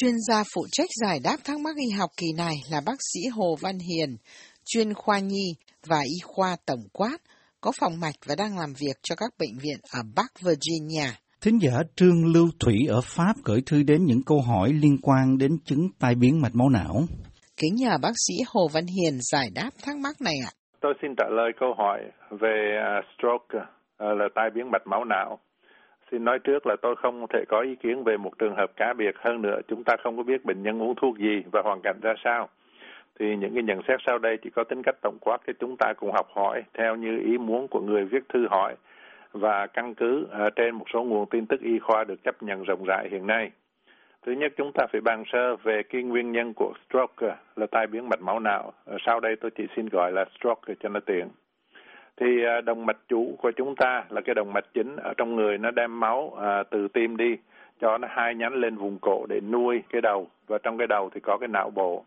Chuyên gia phụ trách giải đáp thắc mắc y học kỳ này là bác sĩ Hồ Văn Hiền, chuyên khoa nhi và y khoa tổng quát, có phòng mạch và đang làm việc cho các bệnh viện ở Bắc Virginia. Thính giả Trương Lưu Thủy ở Pháp gửi thư đến những câu hỏi liên quan đến chứng tai biến mạch máu não. Kính nhờ bác sĩ Hồ Văn Hiền giải đáp thắc mắc này ạ. Tôi xin trả lời câu hỏi về uh, stroke, uh, là tai biến mạch máu não. Xin nói trước là tôi không thể có ý kiến về một trường hợp cá biệt hơn nữa. Chúng ta không có biết bệnh nhân uống thuốc gì và hoàn cảnh ra sao. Thì những cái nhận xét sau đây chỉ có tính cách tổng quát để chúng ta cùng học hỏi theo như ý muốn của người viết thư hỏi và căn cứ à, trên một số nguồn tin tức y khoa được chấp nhận rộng rãi hiện nay. Thứ nhất, chúng ta phải bàn sơ về cái nguyên nhân của stroke là tai biến mạch máu não. Ờ, sau đây tôi chỉ xin gọi là stroke cho nó tiện. Thì à, động mạch chủ của chúng ta là cái động mạch chính ở trong người nó đem máu à, từ tim đi cho nó hai nhánh lên vùng cổ để nuôi cái đầu. Và trong cái đầu thì có cái não bộ.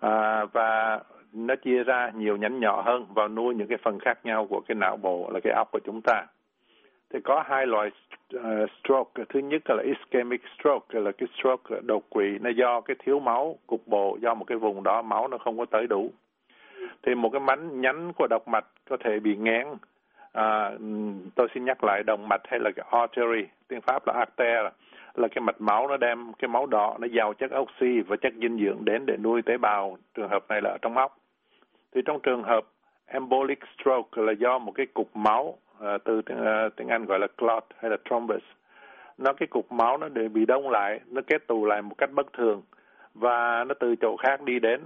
À, và nó chia ra nhiều nhánh nhỏ hơn vào nuôi những cái phần khác nhau của cái não bộ là cái óc của chúng ta. Thì có hai loại uh, stroke. Thứ nhất là ischemic stroke là cái stroke đột quỵ. Nó do cái thiếu máu cục bộ do một cái vùng đó máu nó không có tới đủ thì một cái mảnh nhánh của động mạch có thể bị ngén. à, tôi xin nhắc lại động mạch hay là cái artery tiếng pháp là arter là cái mạch máu nó đem cái máu đỏ nó giàu chất oxy và chất dinh dưỡng đến để nuôi tế bào. Trường hợp này là ở trong óc. Thì trong trường hợp embolic stroke là do một cái cục máu à, từ tiếng, à, tiếng Anh gọi là clot hay là thrombus. Nó cái cục máu nó để bị đông lại nó kết tụ lại một cách bất thường và nó từ chỗ khác đi đến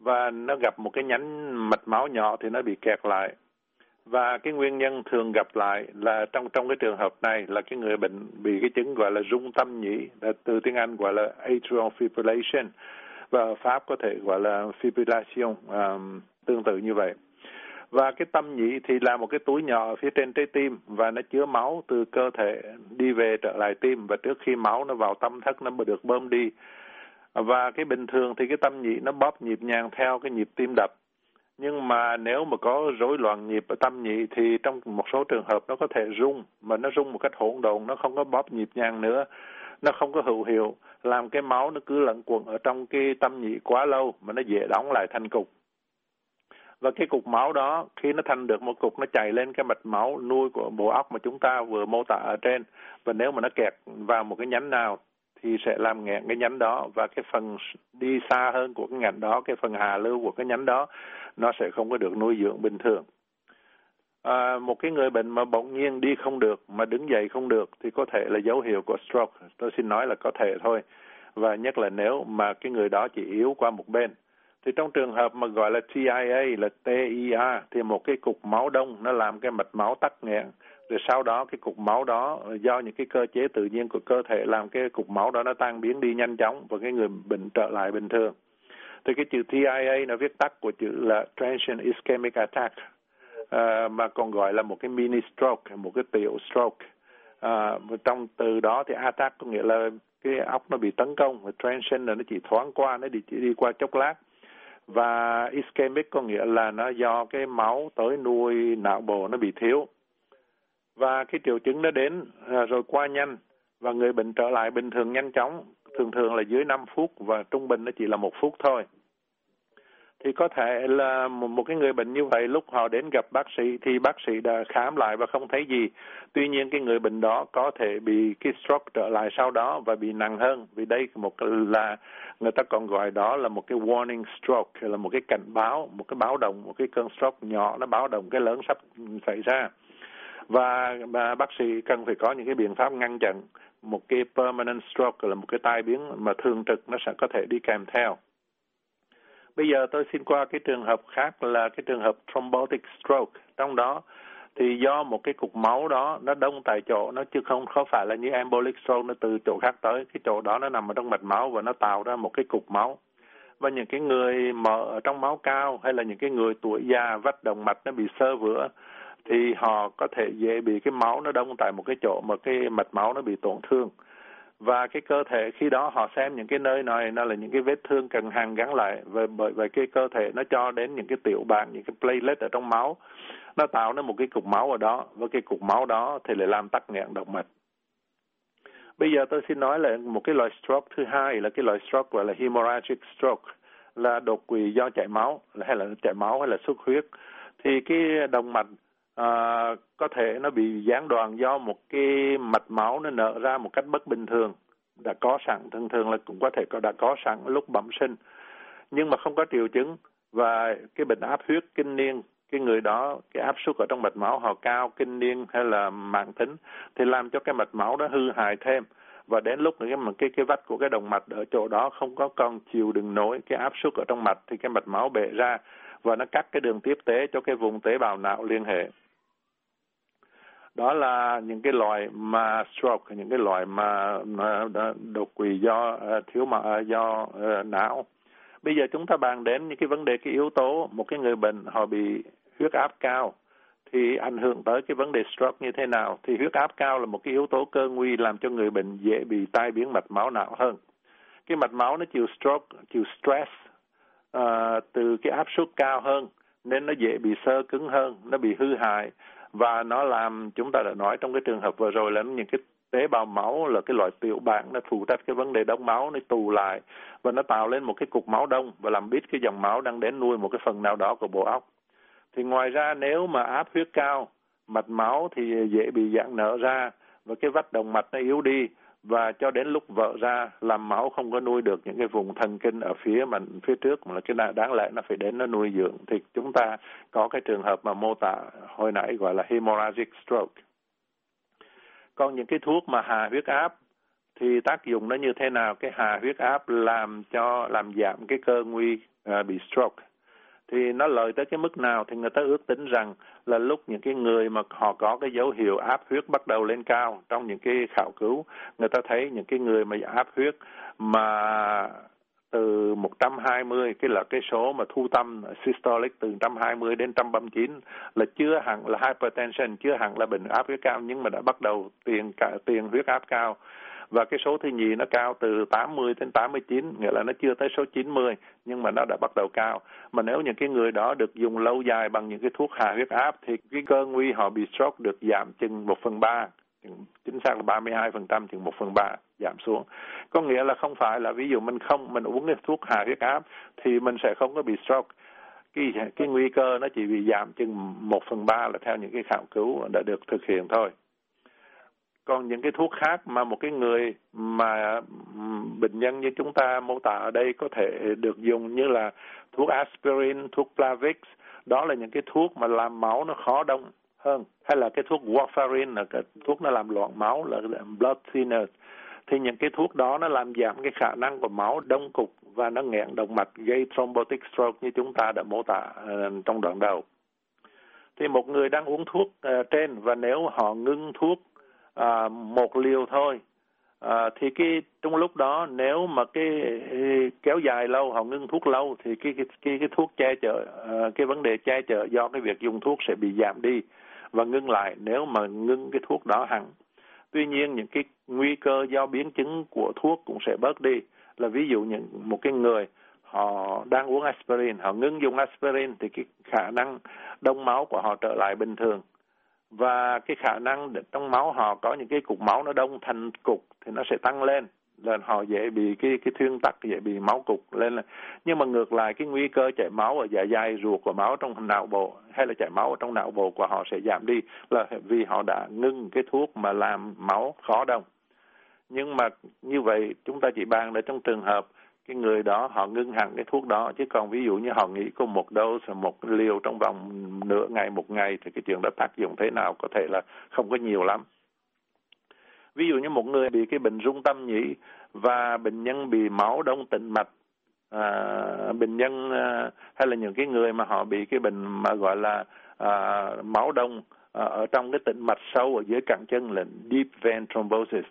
và nó gặp một cái nhánh mạch máu nhỏ thì nó bị kẹt lại. Và cái nguyên nhân thường gặp lại là trong trong cái trường hợp này là cái người bệnh bị cái chứng gọi là rung tâm nhĩ từ tiếng Anh gọi là atrial fibrillation. Và ở Pháp có thể gọi là fibrillation um, tương tự như vậy. Và cái tâm nhĩ thì là một cái túi nhỏ phía trên trái tim và nó chứa máu từ cơ thể đi về trở lại tim. Và trước khi máu nó vào tâm thất nó được bơm đi và cái bình thường thì cái tâm nhị nó bóp nhịp nhàng theo cái nhịp tim đập. Nhưng mà nếu mà có rối loạn nhịp ở tâm nhị thì trong một số trường hợp nó có thể rung, mà nó rung một cách hỗn độn, nó không có bóp nhịp nhàng nữa. Nó không có hữu hiệu, làm cái máu nó cứ lẫn quẩn ở trong cái tâm nhị quá lâu mà nó dễ đóng lại thành cục. Và cái cục máu đó, khi nó thành được một cục, nó chảy lên cái mạch máu nuôi của bộ óc mà chúng ta vừa mô tả ở trên. Và nếu mà nó kẹt vào một cái nhánh nào thì sẽ làm nghẹn cái nhánh đó. Và cái phần đi xa hơn của cái ngành đó cái phần hà lưu của cái nhánh đó nó sẽ không có được nuôi dưỡng bình thường. À, một cái người bệnh mà bỗng nhiên đi không được mà đứng dậy không được thì có thể là dấu hiệu của stroke. Tôi xin nói là có thể thôi. Và nhất là nếu mà cái người đó chỉ yếu qua một bên. Thì trong trường hợp mà gọi là TIA là TIA thì một cái cục máu đông nó làm cái mạch máu tắc nghẽn rồi sau đó cái cục máu đó do những cái cơ chế tự nhiên của cơ thể làm cái cục máu đó nó tan biến đi nhanh chóng và cái người bệnh trở lại bình thường. Thì cái chữ TIA nó viết tắt của chữ là transient ischemic attack uh, mà còn gọi là một cái mini stroke một cái tiểu stroke. Uh, trong từ đó thì attack có nghĩa là cái óc nó bị tấn công và transient là nó chỉ thoáng qua nó chỉ đi qua chốc lát. Và ischemic có nghĩa là nó do cái máu tới nuôi não bộ nó bị thiếu và cái triệu chứng nó đến à, rồi qua nhanh và người bệnh trở lại bình thường nhanh chóng thường thường là dưới 5 phút và trung bình nó chỉ là một phút thôi thì có thể là một cái người bệnh như vậy lúc họ đến gặp bác sĩ thì bác sĩ đã khám lại và không thấy gì. Tuy nhiên cái người bệnh đó có thể bị cái stroke trở lại sau đó và bị nặng hơn. Vì đây một là người ta còn gọi đó là một cái warning stroke là một cái cảnh báo, một cái báo động, một cái cơn stroke nhỏ nó báo động cái lớn sắp xảy ra. Và, à, bác sĩ cần phải có những cái biện pháp ngăn chặn một cái permanent stroke là một cái tai biến mà thường trực nó sẽ có thể đi kèm theo. Bây giờ tôi xin qua cái trường hợp khác là cái trường hợp thrombotic stroke. Trong đó thì do một cái cục máu đó nó đông tại chỗ nó chứ không không phải là như embolic stroke nó từ chỗ khác tới cái chỗ đó nó nằm ở trong mạch máu và nó tạo ra một cái cục máu và những cái người mỡ ở trong máu cao hay là những cái người tuổi già vách động mạch nó bị sơ vữa thì họ có thể dễ bị cái máu nó đông tại một cái chỗ mà cái mạch máu nó bị tổn thương. Và cái cơ thể khi đó họ xem những cái nơi này, nó là những cái vết thương cần hàng gắn lại. Và bởi vậy cái cơ thể nó cho đến những cái tiểu bản những cái platelet ở trong máu, nó tạo nên một cái cục máu ở đó. Và cái cục máu đó thì lại làm tắc nghẽn động mạch. Bây giờ tôi xin nói là một cái loại stroke thứ hai là cái loại stroke gọi là hemorrhagic stroke, là đột quỵ do chảy máu, hay là chảy máu hay là xuất huyết. Thì cái động mạch à, có thể nó bị gián đoạn do một cái mạch máu nó nở ra một cách bất bình thường đã có sẵn thường thường là cũng có thể có đã có sẵn lúc bẩm sinh. Nhưng mà không có triệu chứng và cái bệnh áp huyết kinh niên cái người đó cái áp suất ở trong mạch máu họ cao kinh niên hay là mạng tính thì làm cho cái mạch máu đó hư hại thêm. Và đến lúc cái cái cái vách của cái động mạch ở chỗ đó không có con chịu đựng nổi cái áp suất ở trong mạch thì cái mạch máu bể ra và nó cắt cái đường tiếp tế cho cái vùng tế bào não liên hệ đó là những cái loại mà stroke những cái loại mà đột quỵ do ờ, thiếu mà ờ, do ờ, não. Bây giờ chúng ta bàn đến những cái vấn đề cái yếu tố một cái người bệnh họ bị huyết áp cao thì ảnh hưởng tới cái vấn đề stroke như thế nào? Thì huyết áp cao là một cái yếu tố cơ nguy làm cho người bệnh dễ bị tai biến mạch máu não hơn. Cái mạch máu nó chịu stroke chịu stress uh, từ cái áp suất cao hơn nên nó dễ bị sơ cứng hơn nó bị hư hại và nó làm chúng ta đã nói trong cái trường hợp vừa rồi là những cái tế bào máu là cái loại tiểu bản nó phụ trách cái vấn đề đông máu, nó tù lại và nó tạo lên một cái cục máu đông và làm biết cái dòng máu đang đến nuôi một cái phần nào đó của bộ óc. Thì ngoài ra nếu mà áp huyết cao, mạch máu thì dễ bị giãn nở ra và cái vách động mạch nó yếu đi và cho đến lúc vỡ ra làm máu không có nuôi được những cái vùng thần kinh ở phía mà phía trước mà là cái đáng lẽ nó phải đến nó nuôi dưỡng thì chúng ta có cái trường hợp mà mô tả hồi nãy gọi là hemorrhagic stroke. Còn những cái thuốc mà hạ huyết áp thì tác dụng nó như thế nào? Cái hạ huyết áp làm cho làm giảm cái cơ nguy uh, bị stroke thì nó lợi tới cái mức nào thì người ta ước tính rằng là lúc những cái người mà họ có cái dấu hiệu áp huyết bắt đầu lên cao, trong những cái khảo cứu, người ta thấy những cái người mà áp huyết mà từ 120 cái là cái số mà thu tâm systolic từ 120 đến 139 là chưa hẳn là hypertension, chưa hẳn là bệnh áp huyết cao, nhưng mà đã bắt đầu tiền cả, tiền huyết áp cao và cái số thứ nhì nó cao từ 80 đến 89 nghĩa là nó chưa tới số 90 nhưng mà nó đã bắt đầu cao. Mà nếu những cái người đó được dùng lâu dài bằng những cái thuốc hạ huyết áp thì cái cơ nguy họ bị stroke được giảm chừng 1 phần 3 chính xác là 32 phần trăm chừng 1 phần 3 giảm xuống. Có nghĩa là không phải là ví dụ mình không, mình uống cái thuốc hạ huyết áp thì mình sẽ không có bị stroke. Cái cái nguy cơ nó chỉ bị giảm chừng 1 phần 3 là theo những cái khảo cứu đã được thực hiện thôi còn những cái thuốc khác mà một cái người mà bệnh nhân như chúng ta mô tả ở đây có thể được dùng như là thuốc aspirin, thuốc Plavix, đó là những cái thuốc mà làm máu nó khó đông hơn. Hay là cái thuốc warfarin là cái thuốc nó làm loạn máu là blood thinner thì những cái thuốc đó nó làm giảm cái khả năng của máu đông cục và nó nghẹn động mạch gây thrombotic stroke như chúng ta đã mô tả ờ, trong đoạn đầu. Thì một người đang uống thuốc uh, trên và nếu họ ngưng thuốc à, một liều thôi. À, thì cái trong lúc đó nếu mà cái kéo dài lâu họ ngưng thuốc lâu thì cái cái cái, cái thuốc che chở à, cái vấn đề che chở do cái việc dùng thuốc sẽ bị giảm đi và ngưng lại nếu mà ngưng cái thuốc đó hẳn. Tuy nhiên những cái nguy cơ do biến chứng của thuốc cũng sẽ bớt đi. Là ví dụ những một cái người họ đang uống aspirin họ ngưng dùng aspirin thì cái khả năng đông máu của họ trở lại bình thường và cái khả năng trong máu họ có những cái cục máu nó đông thành cục thì nó sẽ tăng lên. Là họ dễ bị cái cái thuyên tắc, dễ bị máu cục lên là nhưng mà ngược lại, cái nguy cơ chảy máu ở dạ dày, ruột của máu trong não bộ hay là chảy máu ở trong não bộ của họ sẽ giảm đi là vì họ đã ngưng cái thuốc mà làm máu khó đông. Nhưng mà như vậy, chúng ta chỉ bàn là trong trường hợp cái người đó họ ngưng hẳn cái thuốc đó. Chứ còn ví dụ như họ nghĩ có một dose một liều trong vòng nửa ngày một ngày thì cái chuyện đó tác dụng thế nào có thể là không có nhiều lắm. Ví dụ như một người bị cái bệnh rung tâm nhĩ và bệnh nhân bị máu đông tĩnh mạch à, bệnh nhân à, hay là những cái người mà họ bị cái bệnh mà gọi là à, máu đông à, ở trong cái tĩnh mạch sâu ở dưới cẳng chân là deep vein thrombosis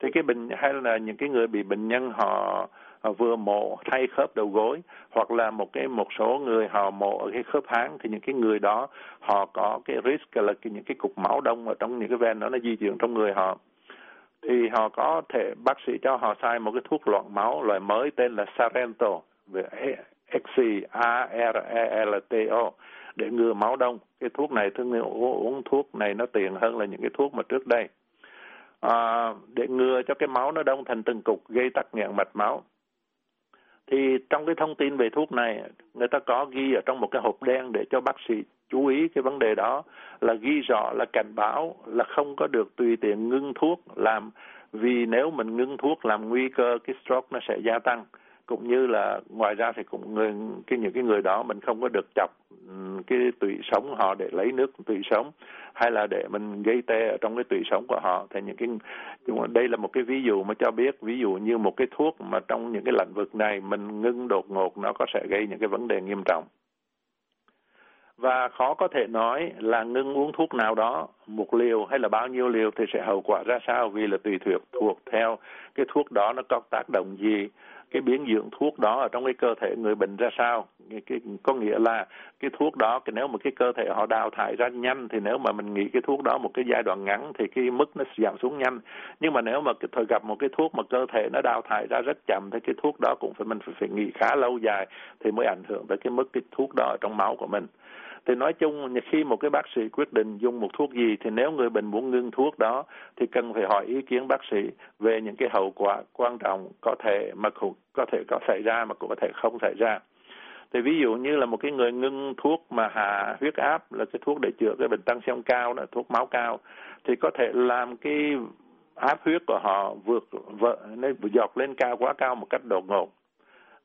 thì cái bệnh hay là những cái người bị bệnh nhân họ À, vừa mổ thay khớp đầu gối hoặc là một cái một số người họ mổ ở cái khớp háng thì những cái người đó họ có cái risk là cái, những cái cục máu đông ở trong những cái ven đó nó di chuyển trong người họ. Thì họ có thể bác sĩ cho họ xài một cái thuốc loạn máu loại mới tên là Sarento về XC A R E L T O để ngừa máu đông. Cái thuốc này thường uống thuốc này nó tiền hơn là những cái thuốc mà trước đây. À, để ngừa cho cái máu nó đông thành từng cục gây tắc nghẽn mạch máu thì trong cái thông tin về thuốc này, người ta có ghi ở trong một cái hộp đen để cho bác sĩ chú ý cái vấn đề đó, là ghi rõ, là cảnh báo là không có được tùy tiện ngưng thuốc làm, vì nếu mình ngưng thuốc làm nguy cơ cái stroke nó sẽ gia tăng cũng như là ngoài ra thì cũng người, cái những cái người đó mình không có được chọc cái tủy sống họ để lấy nước tủy sống, hay là để mình gây tê ở trong cái tủy sống của họ. Thì những cái đây là một cái ví dụ mà cho biết, ví dụ như một cái thuốc mà trong những cái lĩnh vực này mình ngưng đột ngột nó có sẽ gây những cái vấn đề nghiêm trọng. Và khó có thể nói là ngưng uống thuốc nào đó, một liều hay là bao nhiêu liều thì sẽ hậu quả ra sao vì là tùy thuộc thuộc theo cái thuốc đó nó có tác động gì cái biến dưỡng thuốc đó ở trong cái cơ thể người bệnh ra sao. Cái, cái có nghĩa là cái thuốc đó cái nếu mà cái cơ thể họ đào thải ra nhanh thì nếu mà mình nghĩ cái thuốc đó một cái giai đoạn ngắn thì cái mức nó giảm xuống nhanh. Nhưng mà nếu mà thời gặp một cái thuốc mà cơ thể nó đào thải ra rất chậm thì cái thuốc đó cũng phải mình phải, phải nghỉ khá lâu dài thì mới ảnh hưởng tới cái mức cái thuốc đó ở trong máu của mình thì nói chung khi một cái bác sĩ quyết định dùng một thuốc gì, thì nếu người bệnh muốn ngưng thuốc đó, thì cần phải hỏi ý kiến bác sĩ về những cái hậu quả quan trọng có thể mà có thể có xảy ra mà cũng có thể không xảy ra. Thì ví dụ như là một cái người ngưng thuốc mà hạ huyết áp là cái thuốc để chữa cái bệnh tăng xem cao là thuốc máu cao, thì có thể làm cái áp huyết của họ vượt, vợ, nó dọc lên cao, quá cao một cách đột ngột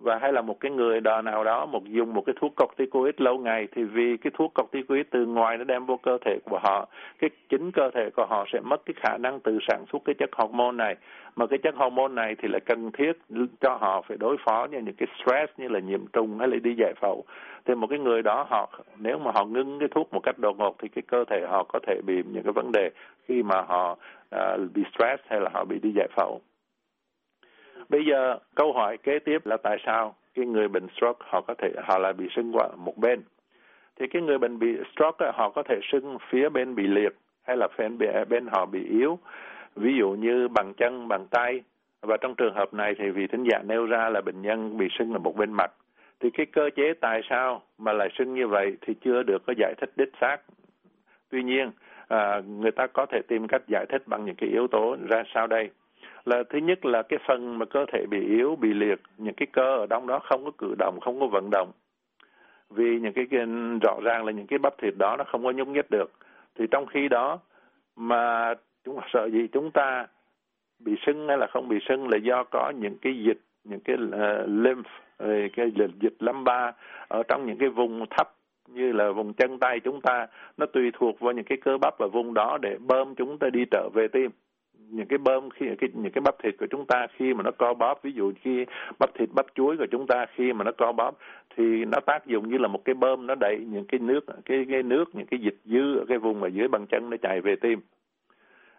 và hay là một cái người đò nào đó một dùng một cái thuốc corticoid lâu ngày thì vì cái thuốc corticoid từ ngoài nó đem vô cơ thể của họ cái chính cơ thể của họ sẽ mất cái khả năng tự sản xuất cái chất hormone này. Mà cái chất hormone này thì lại cần thiết cho họ phải đối phó như những cái stress như là nhiễm trùng hay là đi giải phẫu. Thì một cái người đó họ nếu mà họ ngưng cái thuốc một cách đột ngột thì cái cơ thể họ có thể bị những cái vấn đề khi mà họ uh, bị stress hay là họ bị đi giải phẫu. Bây giờ câu hỏi kế tiếp là tại sao cái người bệnh stroke họ có thể họ lại bị sưng qua một bên. Thì cái người bệnh bị stroke họ có thể sưng phía bên bị liệt hay là bên bên họ bị yếu. Ví dụ như bằng chân, bằng tay. Và trong trường hợp này thì vì thính giả nêu ra là bệnh nhân bị sưng là một bên mặt. Thì cái cơ chế tại sao mà lại sưng như vậy thì chưa được có giải thích đích xác. Tuy nhiên, à, người ta có thể tìm cách giải thích bằng những cái yếu tố ra sau đây là thứ nhất là cái phần mà cơ thể bị yếu bị liệt những cái cơ ở trong đó không có cử động không có vận động. Vì những cái, cái rõ ràng là những cái bắp thịt đó nó không có nhúc nhích được. Thì trong khi đó mà chúng sợ gì chúng ta bị sưng hay là không bị sưng là do có những cái dịch những cái uh, lymph ờ, cái dịch, dịch lâm ba ở trong những cái vùng thấp như là vùng chân tay chúng ta nó tùy thuộc vào những cái cơ bắp ở vùng đó để bơm chúng ta đi trở về tim những cái bơm khi cái những cái bắp thịt của chúng ta khi mà nó co bóp ví dụ khi bắp thịt bắp chuối của chúng ta khi mà nó co bóp thì nó tác dụng như là một cái bơm nó đẩy những cái nước cái cái nước những cái dịch dư ở cái vùng ở dưới bàn chân nó chạy về tim.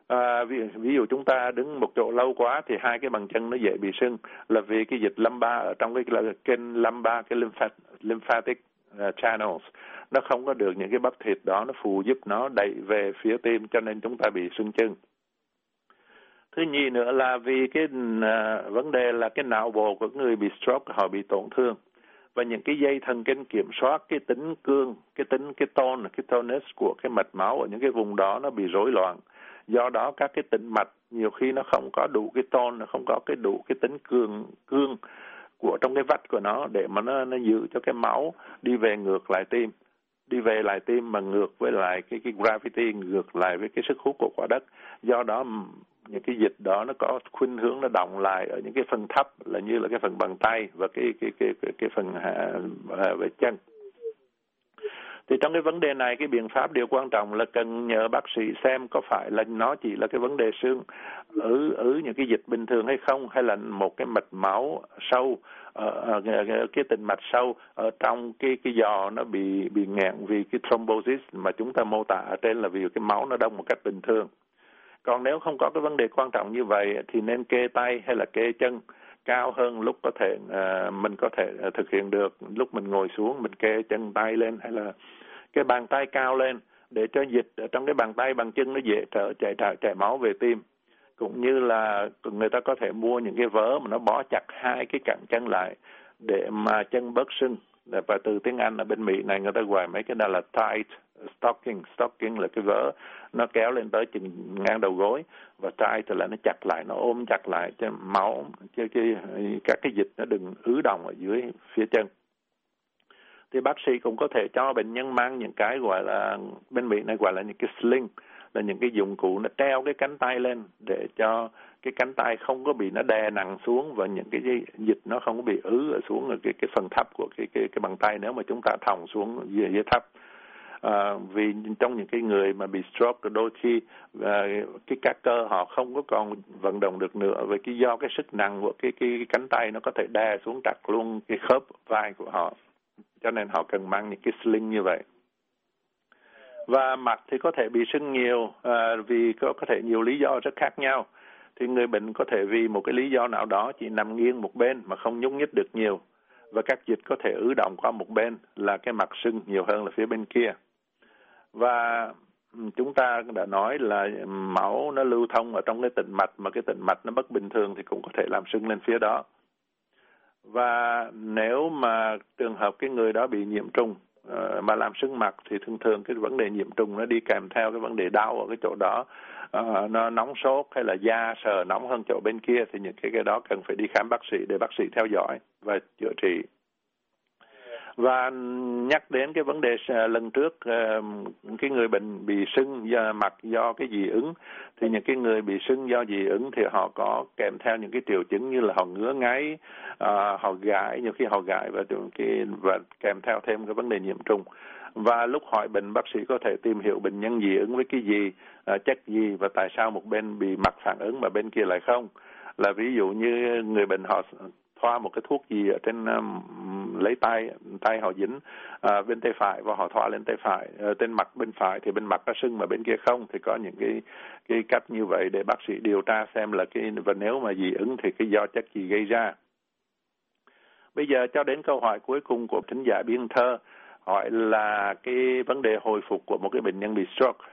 À, ví, ví dụ chúng ta đứng một chỗ lâu quá thì hai cái bàn chân nó dễ bị sưng là vì cái dịch lâm ba ở trong cái là kênh lâm ba cái lymphatic, lymphatic uh, channels. Nó không có được những cái bắp thịt đó nó phù giúp nó đẩy về phía tim cho nên chúng ta bị sưng chân thứ nhì nữa là vì cái uh, vấn đề là cái não bộ của người bị stroke họ bị tổn thương. Và những cái dây thần kinh kiểm soát cái tính cương cái tính cái tone cái tonus của cái mạch máu ở những cái vùng đó nó bị rối loạn. Do đó các cái tĩnh mạch nhiều khi nó không có đủ cái tone nó không có cái đủ cái tính cương cương của trong cái vách của nó để mà nó nó giữ cho cái máu đi về ngược lại tim. Đi về lại tim mà ngược với lại cái cái gravity ngược lại với cái sức hút của quả đất. Do đó những cái dịch đó nó có khuynh hướng nó động lại ở những cái phần thấp là như là cái phần bàn tay và cái cái cái cái, cái phần hạ à, về chân. Thì trong cái vấn đề này cái biện pháp điều quan trọng là cần nhờ bác sĩ xem có phải là nó chỉ là cái vấn đề xương ở ở những cái dịch bình thường hay không hay là một cái mạch máu sâu ở, ở cái tình mạch sâu ở trong cái cái giò nó bị bị nghẹn vì cái thrombosis mà chúng ta mô tả ở trên là vì cái máu nó đông một cách bình thường còn nếu không có cái vấn đề quan trọng như vậy thì nên kê tay hay là kê chân cao hơn lúc có thể uh, mình có thể uh, thực hiện được. Lúc mình ngồi xuống mình kê chân tay lên hay là cái bàn tay cao lên để cho dịch ở trong cái bàn tay bàn chân nó dễ trở chạy chạy, máu về tim. Cũng như là người ta có thể mua những cái vớ mà nó bó chặt hai cái cẳng chân lại để mà chân bớt sưng. Và từ tiếng Anh ở bên Mỹ này người ta gọi mấy cái đó là tight stocking. Stocking là cái vớ nó kéo lên tới chừng ngang đầu gối và tay thì là nó chặt lại nó ôm chặt lại cho máu cho cái các cái dịch nó đừng ứ đồng ở dưới phía chân. Thì bác sĩ cũng có thể cho bệnh nhân mang những cái gọi là bên Mỹ này gọi là những cái sling là những cái dụng cụ nó treo cái cánh tay lên để cho cái cánh tay không có bị nó đè nặng xuống và những cái dịch nó không có bị ứ ở xuống ở cái cái phần thấp của cái cái cái bàn tay nếu mà chúng ta thòng xuống dưới, dưới thấp à, vì trong những cái người mà bị stroke đôi khi à, cái các cơ họ không có còn vận động được nữa. Vì cái do cái sức nặng của cái, cái cái cánh tay nó có thể đè xuống chặt luôn cái khớp vai của họ. Cho nên họ cần mang những cái sling như vậy. Và mặt thì có thể bị sưng nhiều à, vì có có thể nhiều lý do rất khác nhau. Thì người bệnh có thể vì một cái lý do nào đó chỉ nằm nghiêng một bên mà không nhúc nhích được nhiều. Và các dịch có thể ứ động qua một bên là cái mặt sưng nhiều hơn là phía bên kia và chúng ta đã nói là máu nó lưu thông ở trong cái tĩnh mạch mà cái tĩnh mạch nó bất bình thường thì cũng có thể làm sưng lên phía đó. Và nếu mà trường hợp cái người đó bị nhiễm trùng uh, mà làm sưng mặt thì thường thường cái vấn đề nhiễm trùng nó đi kèm theo cái vấn đề đau ở cái chỗ đó. Uh, nó nóng sốt hay là da sờ nóng hơn chỗ bên kia thì những cái cái đó cần phải đi khám bác sĩ để bác sĩ theo dõi và chữa trị và nhắc đến cái vấn đề à, lần trước à, cái người bệnh bị sưng do mặt do cái dị ứng thì những cái người bị sưng do dị ứng thì họ có kèm theo những cái triệu chứng như là họ ngứa ngáy à, họ gãi nhiều khi họ gãi và cái và kèm theo thêm cái vấn đề nhiễm trùng. Và lúc hỏi bệnh bác sĩ có thể tìm hiểu bệnh nhân dị ứng với cái gì à, chất gì và tại sao một bên bị mặt phản ứng mà bên kia lại không. Là ví dụ như người bệnh họ thoa một cái thuốc gì ở trên à, lấy tay tay họ dính à, bên tay phải và họ thoa lên tay phải. Ờ, à, trên mặt bên phải thì bên mặt nó sưng mà bên kia không thì có những cái cái cách như vậy để bác sĩ điều tra xem là cái và nếu mà dị ứng thì cái do chất gì gây ra. Bây giờ cho đến câu hỏi cuối cùng của thính giả biên thơ hỏi là cái vấn đề hồi phục của một cái bệnh nhân bị stroke.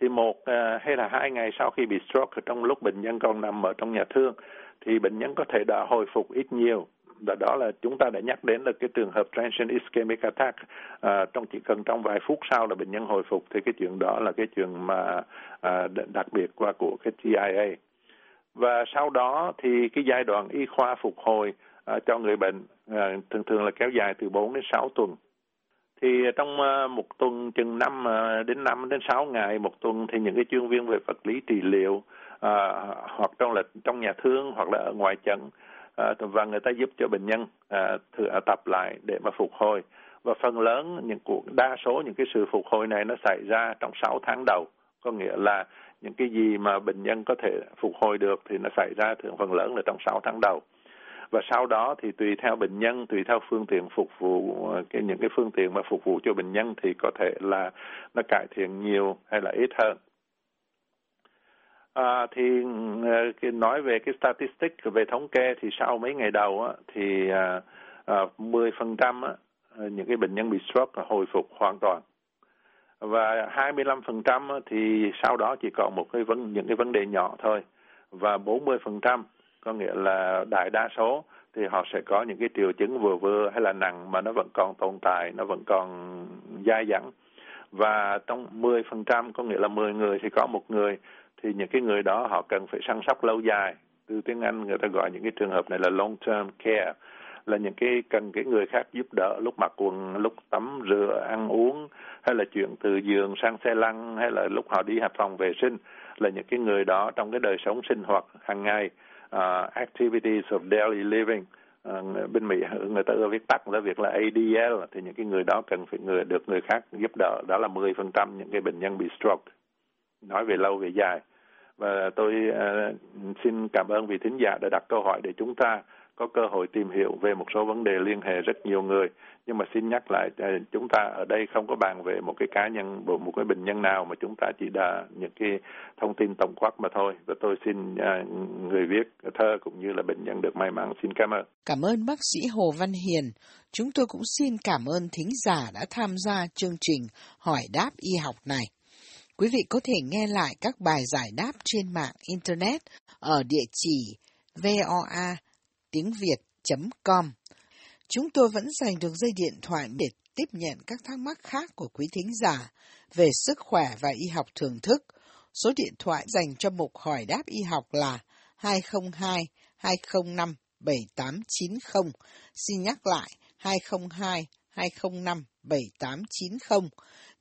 Thì một ờ, hay là hai ngày sau khi bị stroke trong lúc bệnh nhân còn nằm ở trong nhà thương thì bệnh nhân có thể đã hồi phục ít nhiều và đó là chúng ta đã nhắc đến là cái trường hợp transient ischemic attack. À, trong chỉ cần trong vài phút sau là bệnh nhân hồi phục thì cái chuyện đó là cái chuyện mà à, đặc biệt qua của cái TIA và sau đó thì cái giai đoạn y khoa phục hồi à, cho người bệnh à, thường thường là kéo dài từ 4 đến 6 tuần. Thì trong à, một tuần chừng năm à, đến năm đến sáu ngày một tuần thì những cái chuyên viên về vật lý trị liệu à, hoặc trong là trong nhà thương hoặc là ở ngoài trận à, và người ta giúp cho bệnh nhân à, thử à, tập lại để mà phục hồi. Và phần lớn những cuộc đa số những cái sự phục hồi này nó xảy ra trong 6 tháng đầu. Có nghĩa là những cái gì mà bệnh nhân có thể phục hồi được thì nó xảy ra thường phần lớn là trong 6 tháng đầu. Và sau đó thì tùy theo bệnh nhân tùy theo phương tiện phục vụ cái những cái phương tiện mà phục vụ cho bệnh nhân thì có thể là nó cải thiện nhiều hay là ít hơn. À, thì ờ, nói về cái statistic về thống kê thì sau mấy ngày đầu á, thì à, à, 10% á, những cái bệnh nhân bị stroke hồi phục hoàn toàn và 25% thì sau đó chỉ còn một cái vấn những cái vấn đề nhỏ thôi và 40% có nghĩa là đại đa số thì họ sẽ có những cái triệu chứng vừa vừa hay là nặng mà nó vẫn còn tồn tại, nó vẫn còn dai dẳng. Và trong 10% có nghĩa là 10 người thì có một người thì những cái người đó họ cần phải săn sóc lâu dài. Từ tiếng Anh người ta gọi những cái trường hợp này là long term care là những cái cần cái người khác giúp đỡ lúc mặc quần lúc tắm rửa ăn uống hay là chuyển từ giường sang xe lăn hay là lúc họ đi hạp phòng vệ sinh. Là những cái người đó trong cái đời sống sinh hoạt hàng ngày uh, activities of daily living uh, bên Mỹ người ta ưa viết tắt là việc là ADL thì những cái người đó cần phải người được người khác giúp đỡ. Đó là 10% những cái bệnh nhân bị stroke. Nói về lâu về dài và tôi ờ, xin cảm ơn vị thính giả đã đặt câu hỏi để chúng ta có cơ hội tìm hiểu về một số vấn đề liên hệ rất nhiều người. Nhưng mà xin nhắc lại ờ, chúng ta ở đây không có bàn về một cái cá nhân một cái bệnh nhân nào mà chúng ta chỉ đã những cái thông tin tổng quát mà thôi. Và tôi xin ờ, người viết thơ cũng như là bệnh nhân được may mắn. Xin cảm ơn. Cảm ơn bác sĩ Hồ Văn Hiền. Chúng tôi cũng xin cảm ơn thính giả đã tham gia chương trình hỏi đáp y học này. Quý vị có thể nghe lại các bài giải đáp trên mạng Internet ở địa chỉ voa tiếng Việt.com. Chúng tôi vẫn dành được dây điện thoại để tiếp nhận các thắc mắc khác của quý thính giả về sức khỏe và y học thường thức. Số điện thoại dành cho mục hỏi đáp y học là 202 205 7890. Xin nhắc lại 202 205 7890.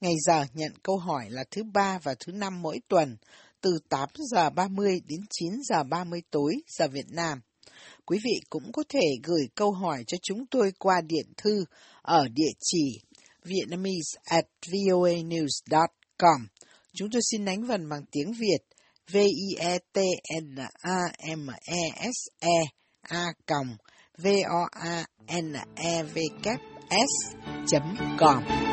Ngày giờ nhận câu hỏi là thứ ba và thứ năm mỗi tuần, từ 8 giờ 30 đến 9 giờ 30 tối giờ Việt Nam. Quý vị cũng có thể gửi câu hỏi cho chúng tôi qua điện thư ở địa chỉ vietnamese at voanews.com. Chúng tôi xin đánh vần bằng tiếng Việt v i e t n a m e s e a v o a n e v k s com